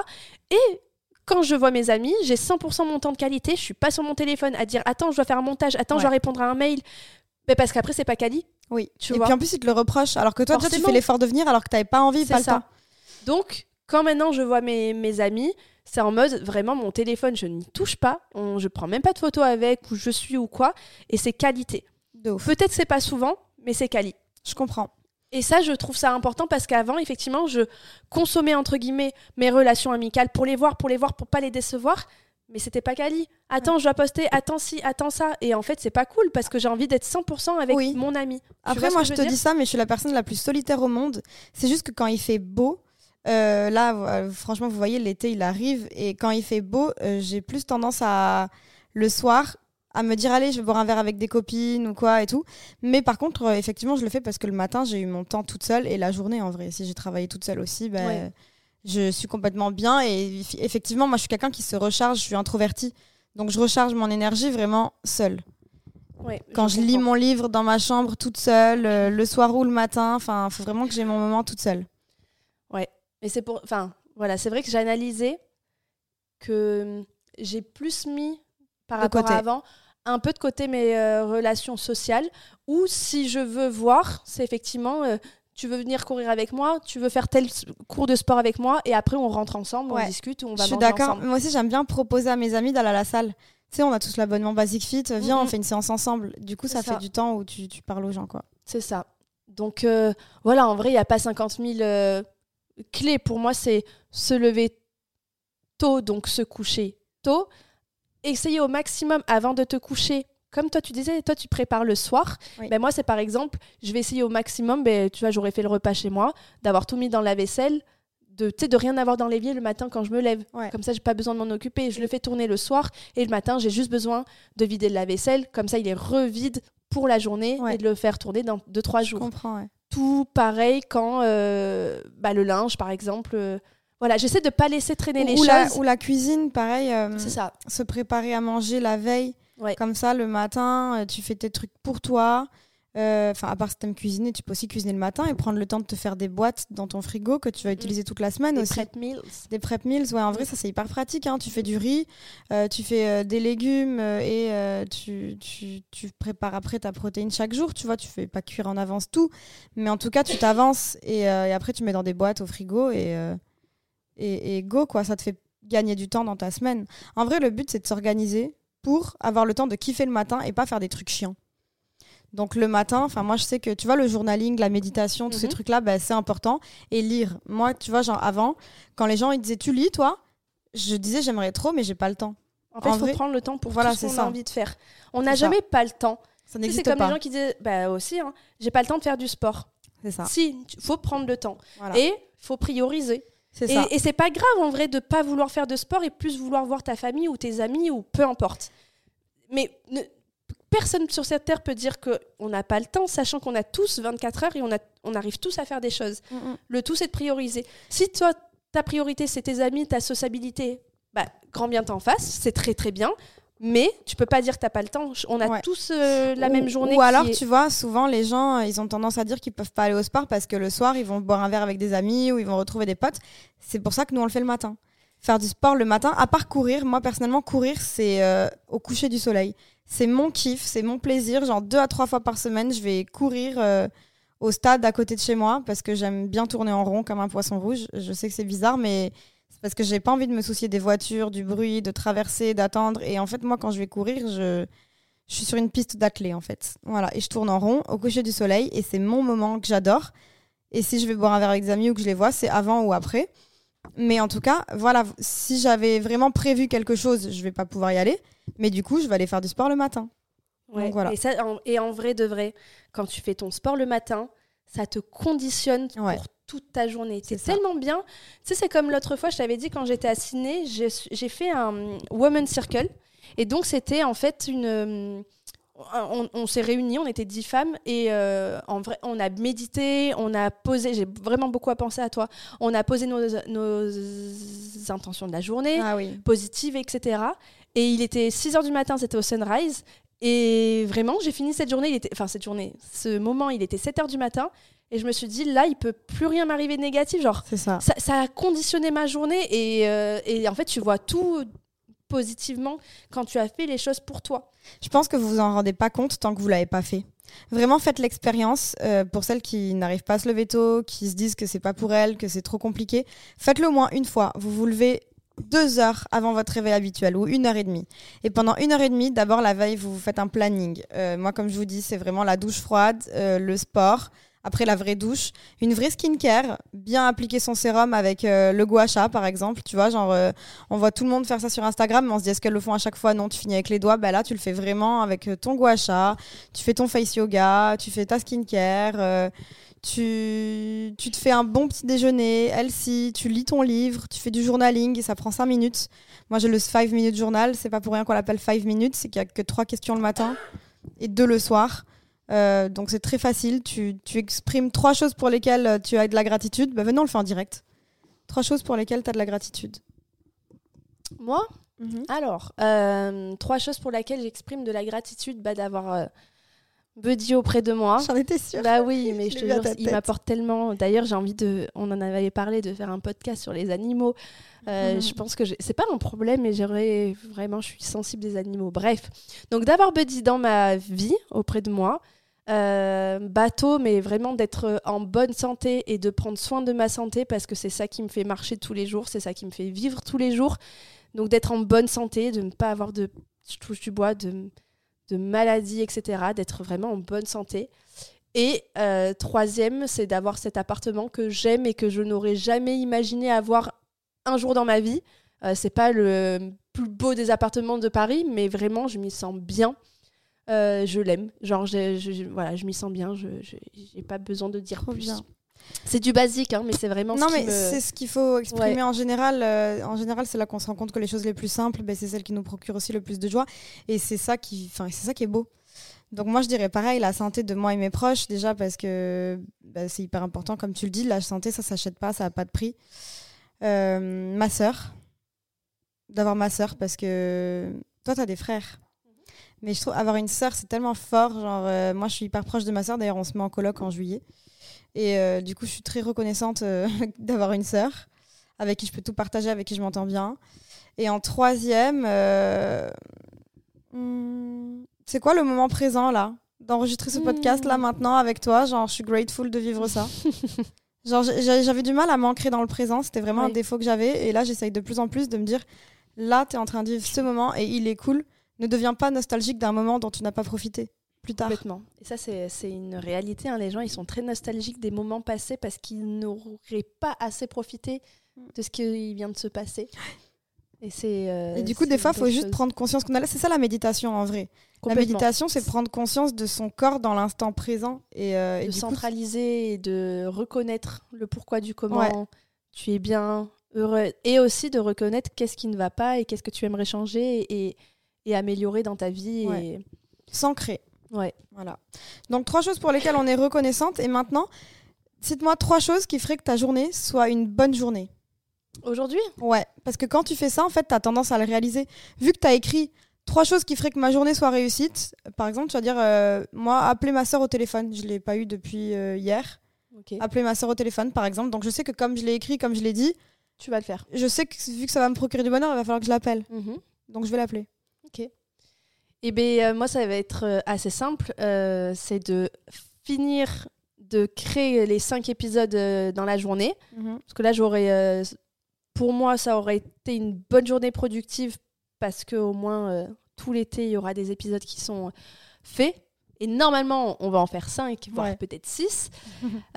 Et quand je vois mes amis, j'ai 100% mon temps de qualité. Je suis pas sur mon téléphone à dire attends, je dois faire un montage, attends, je dois répondre à un mail. Mais parce qu'après, c'est pas quali. Oui. Tu et vois. puis en plus, ils te le reprochent, alors que toi, déjà, tu fais l'effort de venir alors que t'avais pas envie, pas le ça. temps. Donc, quand maintenant je vois mes, mes amis, c'est en mode vraiment mon téléphone, je n'y touche pas. On, je prends même pas de photos avec, où je suis ou quoi. Et c'est qualité. Peut-être c'est pas souvent, mais c'est quali. Je comprends. Et ça, je trouve ça important parce qu'avant, effectivement, je consommais entre guillemets mes relations amicales pour les voir, pour les voir, pour pas les décevoir. Mais c'était pas quali. Attends, je dois poster, attends si, attends ça. Et en fait, c'est pas cool parce que j'ai envie d'être 100% avec Oui. mon ami. Tu Après, moi, je te dis ça, mais je suis la personne la plus solitaire au monde. C'est juste que quand il fait beau, euh, là, euh, franchement, vous voyez, l'été, il arrive. Et quand il fait beau, euh, j'ai plus tendance à, le soir, à me dire, allez, je vais boire un verre avec des copines ou quoi et tout. Mais par contre, effectivement, je le fais parce que le matin, j'ai eu mon temps toute seule. Et la journée, en vrai, si j'ai travaillé toute seule aussi, ben, Ouais. Je suis complètement bien. Et eff- effectivement, moi, je suis quelqu'un qui se recharge. Je suis introvertie. Donc, je recharge mon énergie vraiment seule. Ouais, Quand je, lis mon livre dans ma chambre toute seule, euh, le soir ou le matin, enfin, faut vraiment que j'ai mon moment toute seule. Et c'est pour. Enfin, voilà, c'est vrai que j'ai analysé que hum, j'ai plus mis par De rapport côté. à avant un peu de côté mes euh, relations sociales. Ou si je veux voir, c'est effectivement. euh, tu veux venir courir avec moi, tu veux faire tel cours de sport avec moi, et après on rentre ensemble, Ouais. on discute, ou on Je va suis manger d'accord. Moi aussi, j'aime bien proposer à mes amis d'aller à la salle. Tu sais, on a tous l'abonnement Basic Fit. Viens, on Mhm. fait une séance ensemble. Du coup, ça, ça. fait du temps où tu, tu parles aux gens, quoi. C'est ça. Donc euh, voilà, en vrai, il n'y a pas 50 000 euh, clés. Pour moi, c'est se lever tôt, donc se coucher tôt. Essayer au maximum avant de te coucher. Comme toi, tu disais, toi, tu prépares le soir. Oui. Ben, moi, c'est par exemple, je vais essayer au maximum, ben, tu vois, j'aurais fait le repas chez moi, d'avoir tout mis dans la vaisselle, de, de rien avoir dans l'évier le matin quand je me lève. Ouais. Comme ça, j'ai pas besoin de m'en occuper. Je le fais tourner le soir et le matin, j'ai juste besoin de vider le lave-vaisselle. Comme ça, il est revide pour la journée Ouais. et de le faire tourner dans 2-3 Je jours comprends, ouais. tout pareil quand euh, bah, le linge, par exemple. euh, voilà, j'essaie de pas laisser traîner les Ou, la, choses. ou la cuisine, pareil. euh, C'est ça. se préparer à manger la veille. Ouais. Comme ça, le matin, euh, tu fais tes trucs pour toi. Euh, Enfin, à part si t'aimes cuisiner, tu peux aussi cuisiner le matin et prendre le temps de te faire des boîtes dans ton frigo que tu vas utiliser toute la semaine Des aussi. prep meals. Des prep meals, ouais, en vrai, ça c'est hyper pratique. hein. Tu fais du riz, euh, tu fais euh, des légumes euh, et tu, tu, tu prépares après ta protéine chaque jour. Tu vois, tu fais pas cuire en avance tout, mais en tout cas, tu t'avances et, et après, tu mets dans des boîtes au frigo et, et, et go, quoi. Ça te fait gagner du temps dans ta semaine. En vrai, le but, c'est de s'organiser pour avoir le temps de kiffer le matin et pas faire des trucs chiants. Donc le matin, enfin moi je sais que tu vois le journaling, la méditation, tous ces Mhm. trucs-là, bah, c'est important. Et lire. Moi, tu vois, genre avant, quand les gens ils disaient tu lis toi, je disais j'aimerais trop, mais j'ai pas le temps. En fait, il faut vrai, prendre le temps pour voilà, tout ce qu'on a envie de faire. On n'a jamais pas le temps. Ça Tu sais, C'est comme pas. les gens qui disent, bah aussi, hein, j'ai pas le temps de faire du sport. C'est ça. Si, il faut prendre le temps. Voilà. Et faut prioriser. Et, c'est pas grave en vrai de pas vouloir faire de sport et plus vouloir voir ta famille ou tes amis ou peu importe. Mais ne- personne sur cette terre peut dire qu'on n'a pas le temps, sachant qu'on a tous 24 heures et on, a, on arrive tous à faire des choses. Mm, mm. Le tout, c'est de prioriser. Si toi, ta priorité, c'est tes amis, ta sociabilité, bah, grand bien t'en face, c'est très très bien. Mais tu peux pas dire que t'as pas le temps. On a Ouais. tous euh, la Ou- même journée. Ou alors, est- tu vois, souvent les gens, euh, ils ont tendance à dire qu'ils peuvent pas aller au sport parce que le soir, ils vont boire un verre avec des amis ou ils vont retrouver des potes. C'est pour ça que nous, on le fait le matin. Faire du sport le matin, à part courir, moi personnellement, courir, c'est euh, au coucher du soleil. C'est mon kiff, c'est mon plaisir. Genre deux à trois fois par semaine, je vais courir euh, au stade à côté de chez moi parce que j'aime bien tourner en rond comme un poisson rouge. Je sais que c'est bizarre, mais parce que j'ai pas envie de me soucier des voitures, du bruit, de traverser, d'attendre. Et en fait, moi, quand je vais courir, je, je suis sur une piste d'athlée, en fait. Voilà, et je tourne en rond au coucher du soleil, et c'est mon moment que j'adore. Et si je vais boire un verre avec des amis ou que je les vois, c'est avant ou après. Mais en tout cas, voilà, si j'avais vraiment prévu quelque chose, je vais pas pouvoir y aller. Mais du coup, je vais aller faire du sport le matin. Ouais. Donc voilà. Et, ça, en, et en vrai de vrai, quand tu fais ton sport le matin, ça te conditionne Ouais. pour toute ta journée. C'est tellement bien. Tu sais, c'est comme l'autre fois, je t'avais dit quand j'étais à Sydney, j'ai fait un Women's Circle. Et donc, c'était en fait une. euh, On, on s'est réunis, on était dix femmes et euh, en vrai, on a médité, on a posé. J'ai vraiment beaucoup à penser à toi. On a posé nos, nos intentions de la journée Ah oui. positive, etc. Et il était 6 heures du matin, c'était au sunrise. Et vraiment, j'ai fini cette journée, il était, enfin cette journée, ce moment, il était 7 heures du matin. Et je me suis dit, là, il peut plus rien m'arriver de négatif. Genre, C'est ça. ça, ça a conditionné ma journée. Et, euh, et en fait, tu vois tout positivement quand tu as fait les choses pour toi. Je pense que vous vous en rendez pas compte tant que vous l'avez pas fait. Vraiment, faites l'expérience. euh, pour celles qui n'arrivent pas à se lever tôt, qui se disent que c'est pas pour elles, que c'est trop compliqué, faites-le au moins une fois. Vous vous levez deux heures avant votre réveil habituel ou une heure et demie. Et pendant une heure et demie, d'abord la veille, vous vous faites un planning. Euh, moi, comme je vous dis, c'est vraiment la douche froide, euh, le sport. Après la vraie douche, une vraie skincare, bien appliquer son sérum avec euh, le gua par exemple, tu vois, genre euh, on voit tout le monde faire ça sur Instagram, mais on se dit est-ce qu'elles le font à chaque fois? Non, tu finis avec les doigts. Bah là, tu le fais vraiment avec euh, ton gua tu fais ton face yoga, tu fais ta skincare, tu, tu te fais un bon petit déjeuner, Elsie, tu lis ton livre, tu fais du journaling et ça prend 5 minutes. Moi, j'ai le 5 minutes journal, c'est pas pour rien qu'on l'appelle 5 minutes, c'est qu'il y a que trois questions le matin et deux le soir. Euh, donc c'est très facile, tu, tu exprimes trois choses pour lesquelles euh, tu as de la gratitude. Bah venez, on le fait en direct. Trois choses pour lesquelles tu as de la gratitude. Moi, Mhm. Alors, euh, trois choses pour lesquelles j'exprime de la gratitude bah, d'avoir euh, Buddy auprès de moi. J'en étais sûre. Bah oui, mais [laughs] Je je te jure, il m'apporte tellement. D'ailleurs, j'ai envie de. On en avait parlé de faire un podcast sur les animaux. Euh, Mhm. Je pense que c'est pas un problème, mais j'aurais vraiment, je suis sensible des animaux. Bref, donc d'avoir Buddy dans ma vie auprès de moi, euh, bateau, mais vraiment d'être en bonne santé et de prendre soin de ma santé parce que c'est ça qui me fait marcher tous les jours, c'est ça qui me fait vivre tous les jours. Donc d'être en bonne santé, de ne pas avoir de, je touche du bois, de, de maladies, etc. D'être vraiment en bonne santé. Et euh, troisième, c'est d'avoir cet appartement que j'aime et que je n'aurais jamais imaginé avoir un jour dans ma vie. Euh, c'est pas le plus beau des appartements de Paris, mais vraiment, je m'y sens bien. Euh, je l'aime. Genre, je, voilà, je m'y sens bien. Je n'ai pas besoin de dire Trop plus. bien. C'est du basique, hein, mais c'est vraiment Non, ce mais me- c'est ce qu'il faut exprimer Ouais. en général. euh, en général, c'est là qu'on se rend compte que les choses les plus simples, ben, c'est celles qui nous procurent aussi le plus de joie. Et c'est ça qui, enfin, c'est ça qui est beau. Donc moi, je dirais pareil, la santé de moi et mes proches, déjà parce que ben, c'est hyper important, comme tu le dis, la santé, ça s'achète pas, ça a pas de prix. Euh, ma sœur, d'avoir ma sœur, parce que toi, tu as des frères. Mais je trouve avoir une sœur, c'est tellement fort. Genre, euh, moi, je suis hyper proche de ma sœur. D'ailleurs, on se met en coloc en juillet. Et euh, du coup, je suis très reconnaissante euh, [laughs] d'avoir une sœur avec qui je peux tout partager, avec qui je m'entends bien. Et en troisième, hmm, c'est quoi le moment présent là D'enregistrer ce podcast là Hmm. maintenant avec toi? Genre, je suis grateful de vivre ça. [laughs] Genre, j'avais du mal à m'ancrer dans le présent. C'était vraiment un défaut que j'avais. Et là, j'essaye de plus en plus de me dire là, tu es en train de vivre ce moment et il est cool. Ne deviens pas nostalgique d'un moment dont tu n'as pas profité plus tard. Complètement. Et ça, c'est une réalité. hein. Les gens, ils sont très nostalgiques des moments passés parce qu'ils n'auraient pas assez profité de ce qui vient de se passer. Et, c'est, euh, Et du coup, des fois, il faut juste chose. prendre conscience qu'on a là. C'est ça la méditation en vrai. La méditation, c'est prendre conscience de son corps dans l'instant présent. Et, euh, et de coup, centraliser et de reconnaître le pourquoi du comment Ouais. tu es bien heureux et aussi de reconnaître qu'est-ce qui ne va pas et qu'est-ce que tu aimerais changer et, et améliorer dans ta vie. Ouais. Et... s'ancrer. Ouais. Voilà. Donc, trois choses pour lesquelles on est reconnaissante. Et maintenant, cite-moi trois choses qui feraient que ta journée soit une bonne journée. Aujourd'hui, Ouais, parce que quand tu fais ça, en fait, tu as tendance à le réaliser. Vu que tu as écrit trois choses qui feraient que ma journée soit réussite, par exemple, tu vas dire, euh, moi, appeler ma soeur au téléphone. Je ne l'ai pas eu depuis euh, hier. Appeler ma soeur au téléphone, par exemple. Donc, je sais que comme je l'ai écrit, comme je l'ai dit, tu vas le faire. je sais que vu que ça va me procurer du bonheur, il va falloir que je l'appelle. Mhm. Donc, je vais l'appeler. Eh bien, euh, moi, ça va être euh, assez simple. Euh, c'est de finir de créer les cinq épisodes dans la journée. Parce que là, j'aurais. euh, pour moi, ça aurait été une bonne journée productive parce qu'au moins, euh, tout l'été, il y aura des épisodes qui sont faits. Et normalement, on va en faire cinq, voire Ouais. peut-être six. [laughs]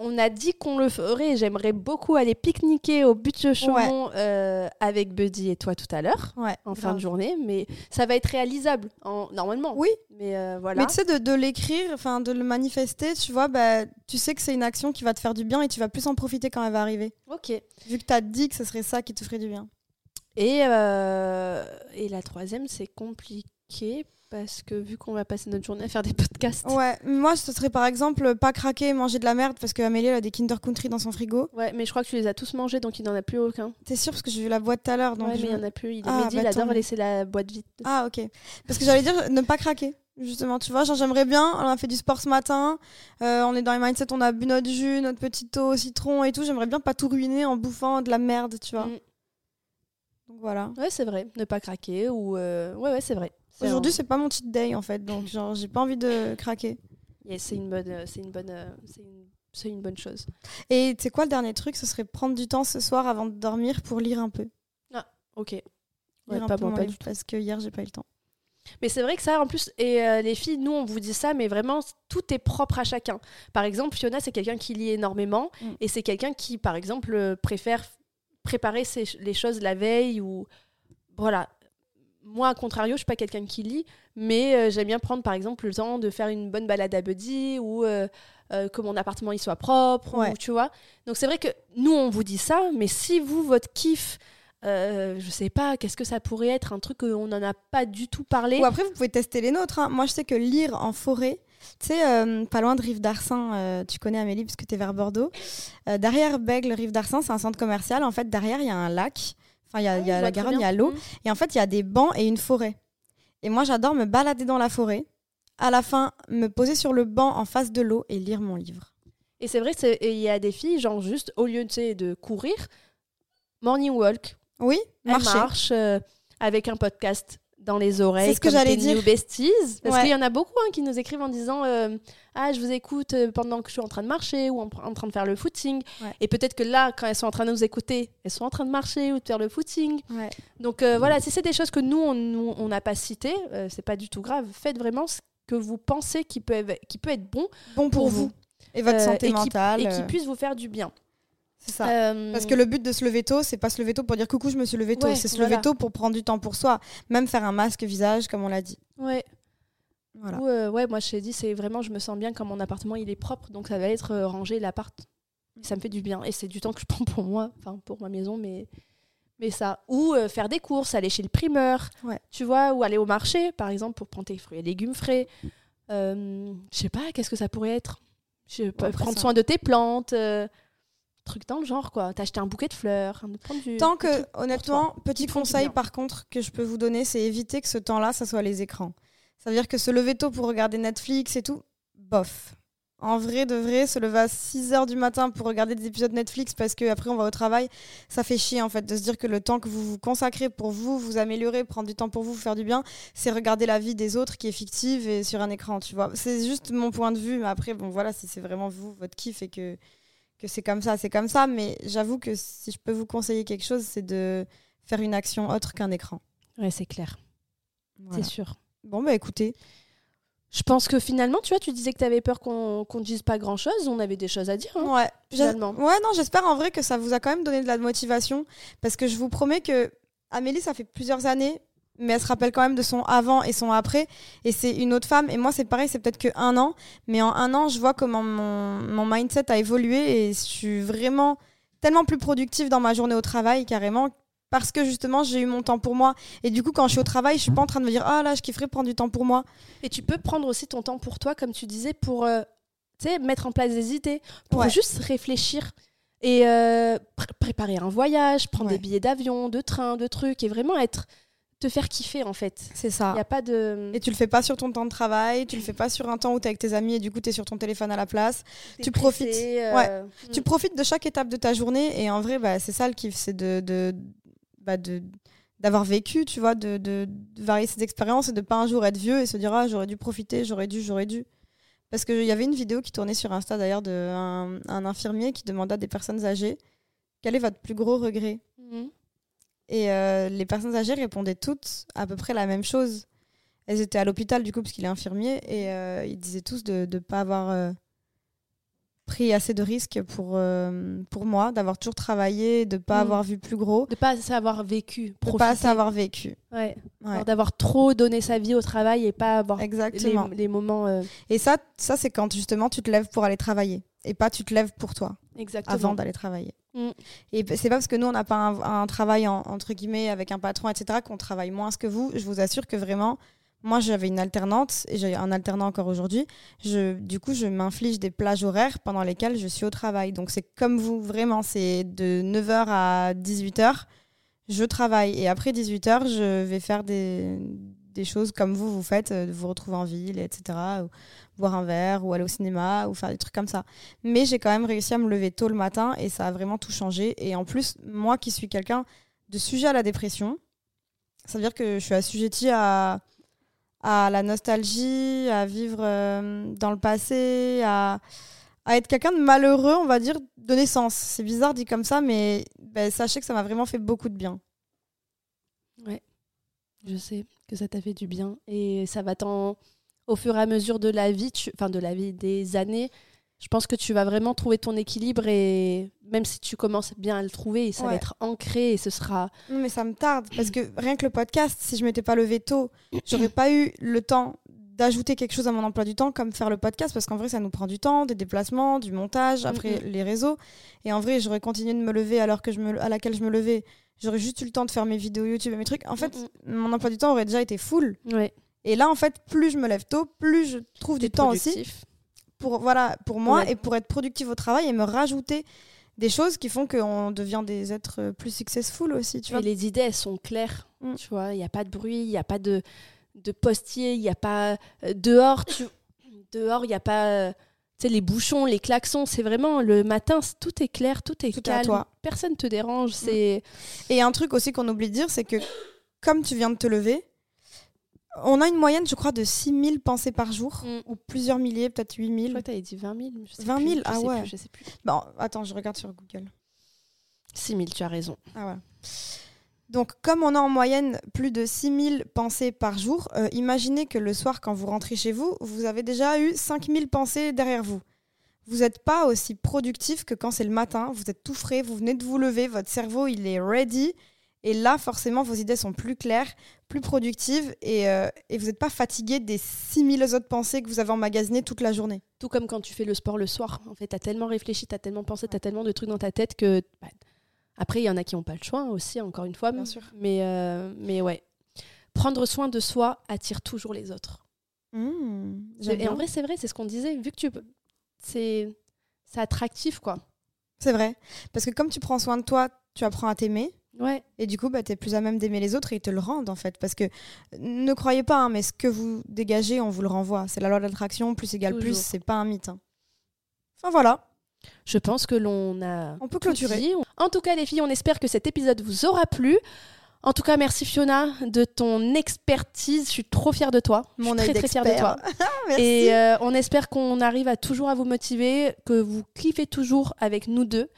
On a dit qu'on le ferait. J'aimerais beaucoup aller pique-niquer au but de Chaumont euh, avec Buddy et toi tout à l'heure, Ouais. en fin de journée. Mais ça va être réalisable, en, normalement. Oui. Mais euh, voilà. Mais tu sais, de, de l'écrire, enfin de le manifester, tu vois, bah, tu sais que c'est une action qui va te faire du bien et tu vas plus en profiter quand elle va arriver. Ok. Vu que tu as dit que ce serait ça qui te ferait du bien. Et, euh, et la troisième, c'est compliqué parce que vu qu'on va passer notre journée à faire des podcasts. Ouais, moi ce serait par exemple pas craquer et manger de la merde parce que Amélie elle a des Kinder Country dans son frigo. Ouais, mais je crois que tu les as tous mangés, donc il n'en a plus aucun. T'es sûr? Parce que j'ai vu la boîte tout à l'heure. donc ouais, je- mais il n'y en a plus. Il, Ah, Mehdi, bah, il adore laisser la boîte vide. Ah ok. Parce que j'allais dire ne pas craquer. Justement, tu vois, genre j'aimerais bien, on a fait du sport ce matin, euh, on est dans les mindset, on a bu notre jus, notre petit eau au citron et tout, j'aimerais bien pas tout ruiner en bouffant de la merde, tu vois. Mm. Donc voilà. Ouais, c'est vrai. Ne pas craquer ou. euh, Ouais, ouais, c'est vrai. C'est Aujourd'hui, c'est pas mon cheat day en fait, donc genre j'ai pas envie de craquer. Yeah, c'est une bonne, euh, c'est une bonne, euh, c'est une, c'est une bonne chose. Et sais quoi, le dernier truc, ce serait prendre du temps ce soir avant de dormir pour lire un peu. Ok. Lire Ouais, un pas peu mon pas livre, parce que hier j'ai pas eu le temps. Mais c'est vrai que ça, en plus, et euh, les filles, nous, on vous dit ça, mais vraiment, tout est propre à chacun. Par exemple, Fiona, c'est quelqu'un qui lit énormément, Mm. et c'est quelqu'un qui, par exemple, préfère préparer ses- les choses la veille ou. Voilà. Moi, à contrario, je suis pas quelqu'un qui lit, mais euh, j'aime bien prendre, par exemple, le temps de faire une bonne balade à Buddy ou euh, euh, que mon appartement il soit propre, Ouais. ou, tu vois. Donc c'est vrai que nous, on vous dit ça, mais si vous, votre kiff, euh, je sais pas, qu'est-ce que ça pourrait être Un truc qu'on n'en a pas du tout parlé. Ou après, vous pouvez tester les nôtres. hein. Moi, je sais que lire en forêt, tu sais, euh, pas loin de Rive d'Arsin, euh, tu connais Amélie parce que tu es vers Bordeaux. Derrière Bègle, Rive d'Arsin, c'est un centre commercial. En fait, derrière, il y a un lac. Enfin, il y a, il y la très Garonne, il y a l'eau. Mhm. Et en fait, il y a des bancs et une forêt. Et moi, j'adore me balader dans la forêt. À la fin, me poser sur le banc en face de l'eau et lire mon livre. Et c'est vrai qu'il y a des filles, genre juste, au lieu de courir, morning walk, Oui, elles marcher. marchent euh, avec un podcast dans les oreilles. C'est ce que j'allais dire. New Besties. Parce Ouais. qu'il y en a beaucoup hein, qui nous écrivent en disant euh, Ah, je vous écoute euh, pendant que je suis en train de marcher ou en, en train de faire le footing. Ouais. Et peut-être que là, quand elles sont en train de nous écouter, elles sont en train de marcher ou de faire le footing. Ouais. Donc euh, voilà, si c'est des choses que nous, on n'a pas citées, euh, c'est pas du tout grave. Faites vraiment ce que vous pensez qui peut, être- qui peut être bon Bon pour, Pour vous. vous. Et votre santé et qui- mentale. et qui puisse vous faire du bien. C'est ça. Euh, Parce que le but de se lever tôt, c'est pas se lever tôt pour dire coucou, je me suis levé tôt. Ouais, c'est se voilà. lever tôt pour prendre du temps pour soi. Même faire un masque visage, comme on l'a dit. Ouais. Voilà. Ou, euh, ouais, moi je t'ai dit, c'est vraiment, je me sens bien quand mon appartement il est propre, donc ça va être euh, rangé l'appart. Ça me fait du bien et c'est du temps que je prends pour moi, enfin pour ma maison, mais mais ça. Ou euh, faire des courses, aller chez le primeur, Ouais. tu vois, ou aller au marché par exemple pour prendre tes fruits et légumes frais. Je sais pas, qu'est-ce que ça pourrait être? Je prendre soin de tes plantes, truc dans le genre quoi. T'acheter un bouquet de fleurs, de. Tant que, honnêtement, petit conseil par contre que je peux vous donner, c'est éviter que ce temps-là, ça soit les écrans. Ça veut dire que se lever tôt pour regarder Netflix et tout, bof. En vrai, de vrai, se lever à 6 heures du matin pour regarder des épisodes Netflix parce qu'après on va au travail, ça fait chier en fait de se dire que le temps que vous vous consacrez pour vous, vous améliorer, prendre du temps pour vous faire du bien, c'est regarder la vie des autres qui est fictive et sur un écran, tu vois. C'est juste mon point de vue, mais après, bon voilà, si c'est vraiment vous, votre kiff et que, que c'est comme ça, c'est comme ça. Mais j'avoue que si je peux vous conseiller quelque chose, c'est de faire une action autre qu'un écran. Ouais, c'est clair, Voilà. c'est sûr. Bon, bah écoutez, Je pense que finalement, tu vois, tu disais que tu avais peur qu'on qu'on dise pas grand chose. On avait des choses à dire. hein. ouais, finalement. ouais, non, j'espère en vrai que ça vous a quand même donné de la motivation parce que je vous promets que Amélie, ça fait plusieurs années, mais elle se rappelle quand même de son avant et son après. Et c'est une autre femme. Et moi, c'est pareil, c'est peut-être que un an, mais en un an, je vois comment mon, mon mindset a évolué et je suis vraiment tellement plus productive dans ma journée au travail, carrément. Parce que justement, j'ai eu mon temps pour moi. Et du coup, quand je suis au travail, je suis pas en train de me dire Ah là, je kifferais prendre du temps pour moi. Et tu peux prendre aussi ton temps pour toi, comme tu disais, pour euh, mettre en place des idées, pour Ouais. juste réfléchir et euh, pr- préparer un voyage, prendre Ouais. des billets d'avion, de train, de trucs, et vraiment être te faire kiffer en fait. C'est Il ça. n'y a pas de. Et tu le fais pas sur ton temps de travail, tu le fais pas sur un temps où tu es avec tes amis et du coup tu es sur ton téléphone à la place. tu profites. euh, Ouais. mm. Tu profites de chaque étape de ta journée et en vrai, bah, c'est ça le kiff, c'est de, de, bah, de- d'avoir vécu, tu vois, de, de, de varier ses expériences et de pas un jour être vieux et se dire ah j'aurais dû profiter, j'aurais dû, j'aurais dû. Parce qu'il y avait une vidéo qui tournait sur Insta d'ailleurs d'un un infirmier qui demanda à des personnes âgées quel est votre plus gros regret? Mhm. Et euh, les personnes âgées répondaient toutes à peu près la même chose. Elles étaient à l'hôpital du coup parce qu'il est infirmier et euh, ils disaient tous de ne pas avoir euh, pris assez de risques pour, pour moi, d'avoir toujours travaillé, de ne pas Mm. avoir vu plus gros, De pas assez avoir vécu, de ne pas assez avoir vécu. Ouais. Ouais. Alors D'avoir trop donné sa vie au travail et pas avoir les, Exactement. les moments. euh, Et ça, ça c'est quand justement tu te lèves pour aller travailler et pas tu te lèves pour toi exactement. avant d'aller travailler. Mm. Et c'est pas parce que nous on n'a pas un, travail en- entre guillemets avec un patron etc qu'on travaille moins que vous. Je vous assure que vraiment, moi j'avais une alternante et j'ai un alternant encore aujourd'hui. Du coup, je m'inflige des plages horaires pendant lesquelles je suis au travail. Donc c'est comme vous vraiment, c'est de 9h à 18h. Je travaille et après 18h, je vais faire des, des choses comme vous vous faites, euh, vous retrouver en ville, etc. Ou boire un verre ou aller au cinéma ou faire des trucs comme ça. Mais j'ai quand même réussi à me lever tôt le matin et ça a vraiment tout changé. Et en plus, moi qui suis quelqu'un de sujet à la dépression, ça veut dire que je suis assujettie à, à la nostalgie, à vivre euh, dans le passé, à, à être quelqu'un de malheureux, on va dire, de naissance. C'est bizarre dit comme ça, mais ben, sachez que ça m'a vraiment fait beaucoup de bien. Je sais que ça t'a fait du bien. Et ça va t'en au fur et à mesure de la vie, tu- enfin de la vie des années. Je pense que tu vas vraiment trouver ton équilibre et même si tu commences bien à le trouver, ça va être ancré et ce sera Non, mais ça me tarde. Parce que rien que le podcast, si je m'étais pas levé tôt, j'aurais pas eu le temps d'ajouter quelque chose à mon emploi du temps comme faire le podcast parce qu'en vrai ça nous prend du temps, des déplacements, du montage, après les réseaux. Et en vrai j'aurais continué de me lever alors que je me à laquelle je me levais, j'aurais juste eu le temps de faire mes vidéos YouTube et mes trucs. En fait, Mhm. mon emploi du temps aurait déjà été full ouais, et là en fait, plus je me lève tôt, plus je trouve du temps aussi productif. pour voilà pour moi Ouais. et pour être productive au travail et me rajouter des choses qui font qu'on devient des êtres plus successful aussi, tu vois. Et les idées, elles sont claires. Mm. Tu vois, il n'y a pas de bruit, il n'y a pas de, de postier, il n'y a pas euh, dehors. Tu... Dehors, il n'y a pas euh, sais, les bouchons, les klaxons. C'est vraiment le matin, c- tout est clair, tout est Tout est à calme. toi. Mm. Personne te dérange. C'est Et un truc aussi qu'on oublie de dire, c'est que comme tu viens de te lever, on a une moyenne, je crois, de 6000 pensées par jour, Mm. ou plusieurs milliers, peut-être Je 8000. crois que t'avais dit 20 000. je sais 20 plus, 000, je ah sais ouais. plus, je sais plus. Bon, attends, je regarde sur Google. 6 000, tu as raison. Ah ouais. Donc, comme on a en moyenne plus de 6000 pensées par jour, euh, imaginez que le soir, quand vous rentrez chez vous, vous avez déjà eu 5000 pensées derrière vous. Vous n'êtes pas aussi productif que quand c'est le matin, vous êtes tout frais, vous venez de vous lever, votre cerveau, il est ready. Et là, forcément, vos idées sont plus claires, plus productives, et, euh, vous n'êtes pas fatigué des 6000 autres pensées que vous avez emmagasinées toute la journée. Tout comme quand tu fais le sport le soir. En fait, t'as tellement réfléchi, t'as tellement pensé, t'as tellement de trucs dans ta tête que. bah, après, il y en a qui n'ont pas le choix hein, aussi, encore une fois. Bien sûr. Mais, euh, mais ouais. Prendre soin de soi attire toujours les autres. Mmh, Et en vrai, c'est vrai, c'est ce qu'on disait. Vu que tu. C'est. C'est attractif, quoi. C'est vrai. Parce que comme tu prends soin de toi, tu apprends à t'aimer. Ouais. Et du coup, bah, tu es plus à même d'aimer les autres et ils te le rendent en fait. Parce que ne croyez pas, hein, mais ce que vous dégagez, on vous le renvoie. C'est la loi de l'attraction, plus égale plus, Toujours. c'est pas un mythe. hein. Enfin voilà, Je pense que l'on a. on peut clôturer. dit. En tout cas, les filles, on espère que cet épisode vous aura plu. En tout cas, merci Fiona de ton expertise. Je suis trop fière de toi. Je Mon suis œil très très fière de toi. [laughs] Merci. Et euh, on espère qu'on arrive à toujours à vous motiver, que vous kiffez toujours avec nous deux.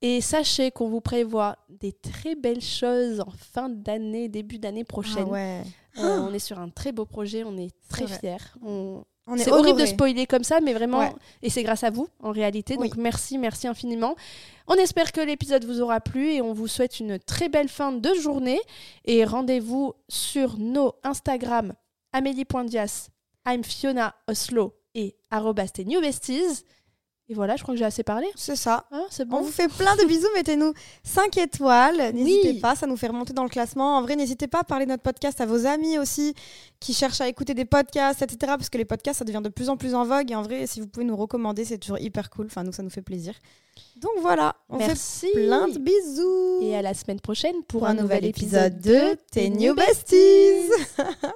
Et sachez qu'on vous prévoit des très belles choses en fin d'année, début d'année prochaine. Ah ouais. Euh, on est sur un très beau projet, on est très vrai. fiers. On... C'est horrible de spoiler comme ça, mais vraiment, Ouais. et c'est grâce à vous en réalité. Oui. Donc merci, merci infiniment. On espère que l'épisode vous aura plu et on vous souhaite une très belle fin de journée. Et rendez-vous sur nos Instagram amélie.dias, I'm Fiona Oslo et arrobas. Et voilà, je crois que j'ai assez parlé. C'est ça. Hein, c'est On vous fait plein de bisous, mettez-nous 5 étoiles, n'hésitez Oui. pas, ça nous fait remonter dans le classement. En vrai, n'hésitez pas à parler de notre podcast à vos amis aussi, qui cherchent à écouter des podcasts, etc. Parce que les podcasts, ça devient de plus en plus en vogue. Et en vrai, si vous pouvez nous recommander, c'est toujours hyper cool. Enfin, nous, ça nous fait plaisir. Donc voilà, on Merci. fait plein de bisous. Et à la semaine prochaine pour, pour un nouvel épisode de Tes New Besties. [laughs]